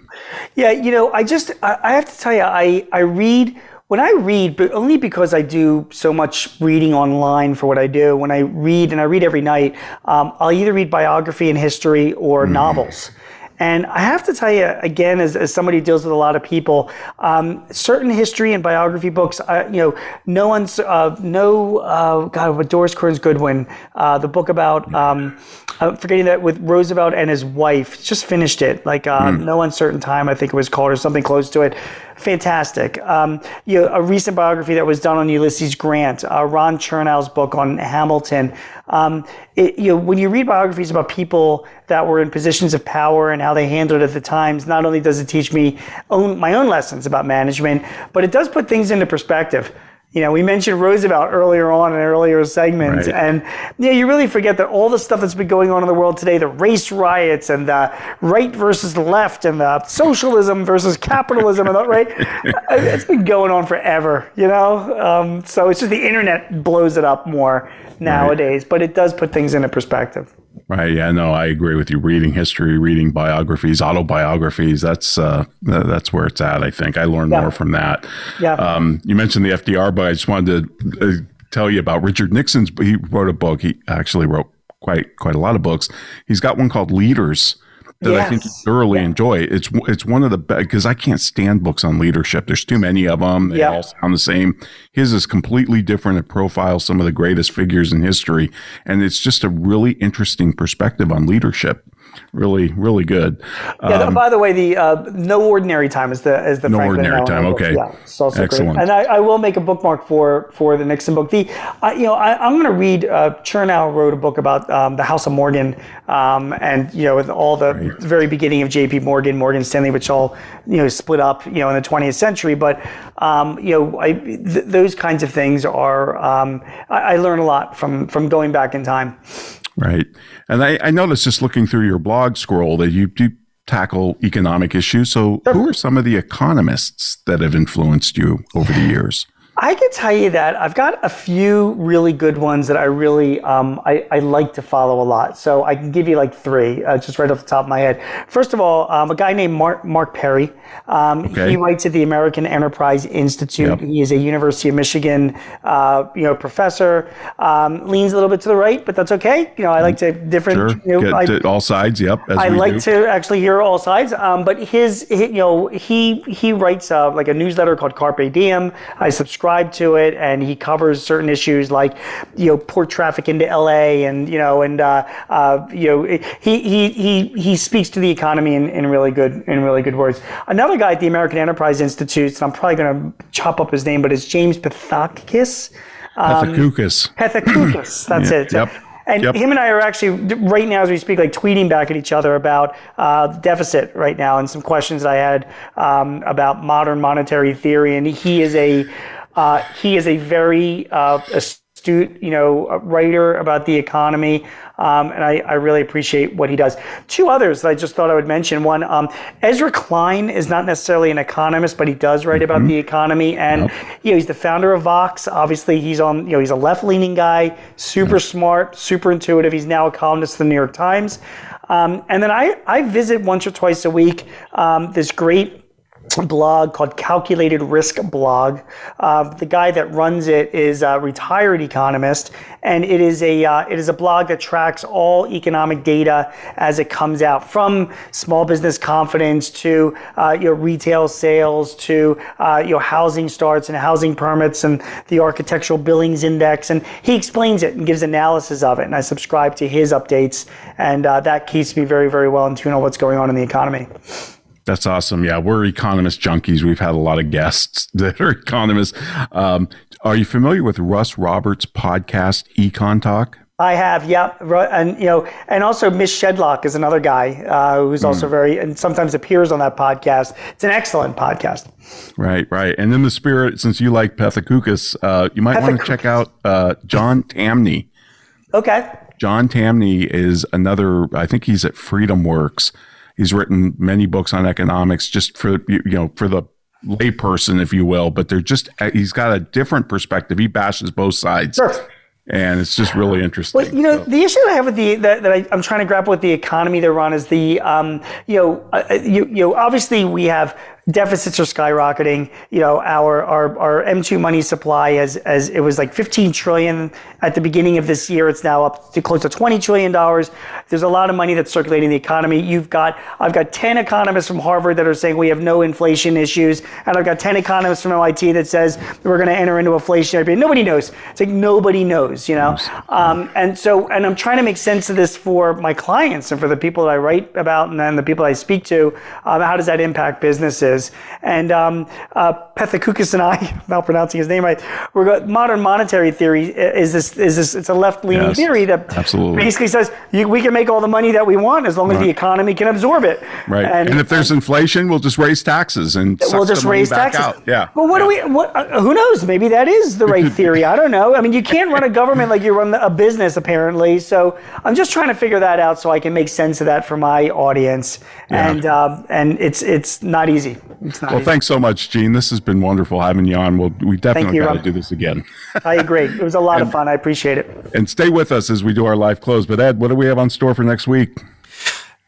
Yeah, you know, I just I, I have to tell you, I I read when I read, but only because I do so much reading online for what I do. When I read, and I read every night, um, I'll either read biography and history or mm. novels. And I have to tell you, again, as, as somebody who deals with a lot of people, um, certain history and biography books, uh, you know, no one's, uh, no, uh, God, with Doris Kearns Goodwin, uh, the book about, um, I'm forgetting that with Roosevelt and his wife, just finished it, like mm. No Uncertain Time, I think it was called, or something close to it fantastic. Um, you know, a recent biography that was done on Ulysses Grant, uh, Ron Chernow's book on Hamilton. Um, it, you know, when you read biographies about people that were in positions of power and how they handled it at the times. Not only does it teach me own my own lessons about management, but it does put things into perspective. You know, we mentioned Roosevelt earlier on in earlier segments, right. and you know, you really forget that all the stuff that's been going on in the world today, the race riots and the right versus left and the socialism versus capitalism, and the, right, it's been going on forever. You know, um, so it's just the internet blows it up more nowadays, right. but it does put things into perspective. Right. Yeah. No, I agree with you. Reading history, reading biographies, autobiographies. That's uh, that's where it's at. I think I learned yeah. more from that. Yeah. Um, you mentioned the FDR, but I just wanted to uh, tell you about Richard Nixon's. He wrote a book. He actually wrote quite quite a lot of books. He's got one called Leaders that yes. I think you thoroughly yeah. enjoy. It's it's one of the best because I can't stand books on leadership. There's too many of them. They all sound the same. His is completely different. It profiles some of the greatest figures in history, and it's just a really interesting perspective on leadership really, really good. Yeah. Um, by the way, the uh, No Ordinary Time is the is the No Franklin Ordinary Time. Okay. Yeah, it's also Excellent. Great. And I, I, will make a bookmark for for the Nixon book. The uh, you know I, am going to read. Uh, Chernow wrote a book about um, the House of Morgan, um, and you know with all the right. very beginning of J.P. Morgan, Morgan Stanley, which all you know split up you know in the 20th century. But um, you know I, th- those kinds of things are um, I, I learn a lot from from going back in time. Right. And I, I noticed just looking through your blog scroll that you do tackle economic issues. So, who are some of the economists that have influenced you over the years? I can tell you that I've got a few really good ones that I really um, I, I, like to follow a lot. So I can give you like three, uh, just right off the top of my head. First of all, um, a guy named Mark, Mark Perry. Um, okay. He writes at the American Enterprise Institute. Yep. He is a University of Michigan, uh, you know, professor. Um, leans a little bit to the right, but that's okay. You know, I like to different. Sure. You know, I, all sides. Yep. I like do. to actually hear all sides. Um, but his, his, you know, he he writes uh, like a newsletter called Carpe Diem. I subscribe subscribe to it, and he covers certain issues like you know port traffic into LA, and you know, and uh, uh, you know, he he he he speaks to the economy in, in really good in really good words. Another guy at the American Enterprise Institute, and I'm probably going to chop up his name, but it's James Pethonkis. Um. Pethokoukis. That's yeah. it. Yep. And yep. him and I are actually right now, as we speak, like tweeting back at each other about uh, the deficit right now and some questions that I had um, about modern monetary theory. And he is a uh, he is a very uh, astute, you know, writer about the economy, um, and I, I, really appreciate what he does. Two others that I just thought I would mention. One, um, Ezra Klein is not necessarily an economist, but he does write mm-hmm. about the economy, and yep. you know, he's the founder of Vox. Obviously, he's on, you know, he's a left-leaning guy, super yep. smart, super intuitive. He's now a columnist for the New York Times. Um, and then I, I visit once or twice a week um, this great blog called Calculated Risk Blog. Uh, the guy that runs it is a retired economist, and it is a uh, it is a blog that tracks all economic data as it comes out, from small business confidence to uh, your retail sales to uh, your housing starts and housing permits and the architectural billings index, and he explains it and gives analysis of it. And I subscribe to his updates, and uh, that keeps me very very well in tune on what's going on in the economy. That's awesome. Yeah, we're economist junkies. We've had a lot of guests that are economists. Um, are you familiar with Russ Roberts' podcast, Econ Talk? I have, yeah, and you know, and also Mish Shedlock is another guy uh, who's mm. also very and sometimes appears on that podcast. It's an excellent podcast. Right, right. And in the spirit, since you like Pethokoukis, uh, you might want to check out uh, John Tamny. Okay. John Tamny is another. I think he's at Freedom Works He's written many books on economics just for, you know, for the layperson, if you will, but they're just, he's got a different perspective. He bashes both sides. Sure. And it's just really interesting. Well, you know, so. the issue I have with the that, that I, am trying to grapple with the economy there, Ron, is the um, you know, uh, you, you know, obviously we have deficits are skyrocketing. You know, our our, our M2 money supply as as it was like 15 trillion at the beginning of this year. It's now up to close to 20 trillion dollars. There's a lot of money that's circulating in the economy. You've got I've got 10 economists from Harvard that are saying we have no inflation issues, and I've got 10 economists from MIT that says we're going to enter into a inflationary period. Nobody knows. It's like nobody knows, you know. Um, and so, and I'm trying to make sense of this for my clients and for the people that I write about and then the people I speak to. Um, how does that impact businesses? Is. And um, uh, and I, malpronouncing his name right, we're got modern monetary theory is this is this it's a left leaning Yes, theory that absolutely. basically says you, we can make all the money that we want as long as Right. the economy can absorb it. Right. And, if there's inflation, we'll just raise taxes and we'll just raise back taxes. out. Yeah. Well, what do we? What? Uh, who knows? Maybe that is the right theory. I don't know. I mean, you can't run a government like you run a business, apparently. So I'm just trying to figure that out so I can make sense of that for my audience. Yeah. And um, and it's it's not easy. It's Well, thanks so much, Gene. This has been wonderful having you on. We'll, we definitely got to do this again. I agree. It was a lot of fun. I appreciate it. And stay with us as we do our live close. But Ed, what do we have on store for next week?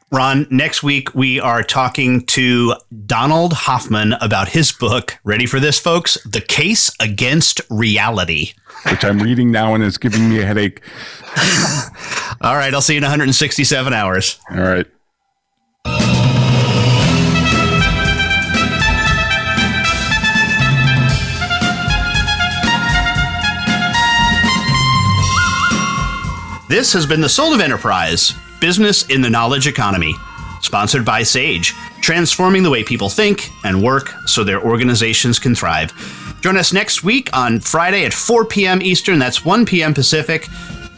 Ron, next week we are talking to Donald Hoffman about his book. Ready for this, folks? The Case Against Reality. Which I'm reading now and it's giving me a headache. All right, I'll see you in 167 hours. All right. This has been the Soul of Enterprise Business in the Knowledge Economy, sponsored by Sage, transforming the way people think and work so their organizations can thrive. Join us next week on Friday at 4 p.m. Eastern, that's 1 p.m. Pacific.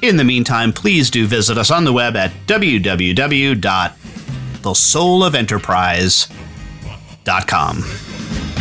In the meantime, please do visit us on the web at www.thesoulofenterprise.com.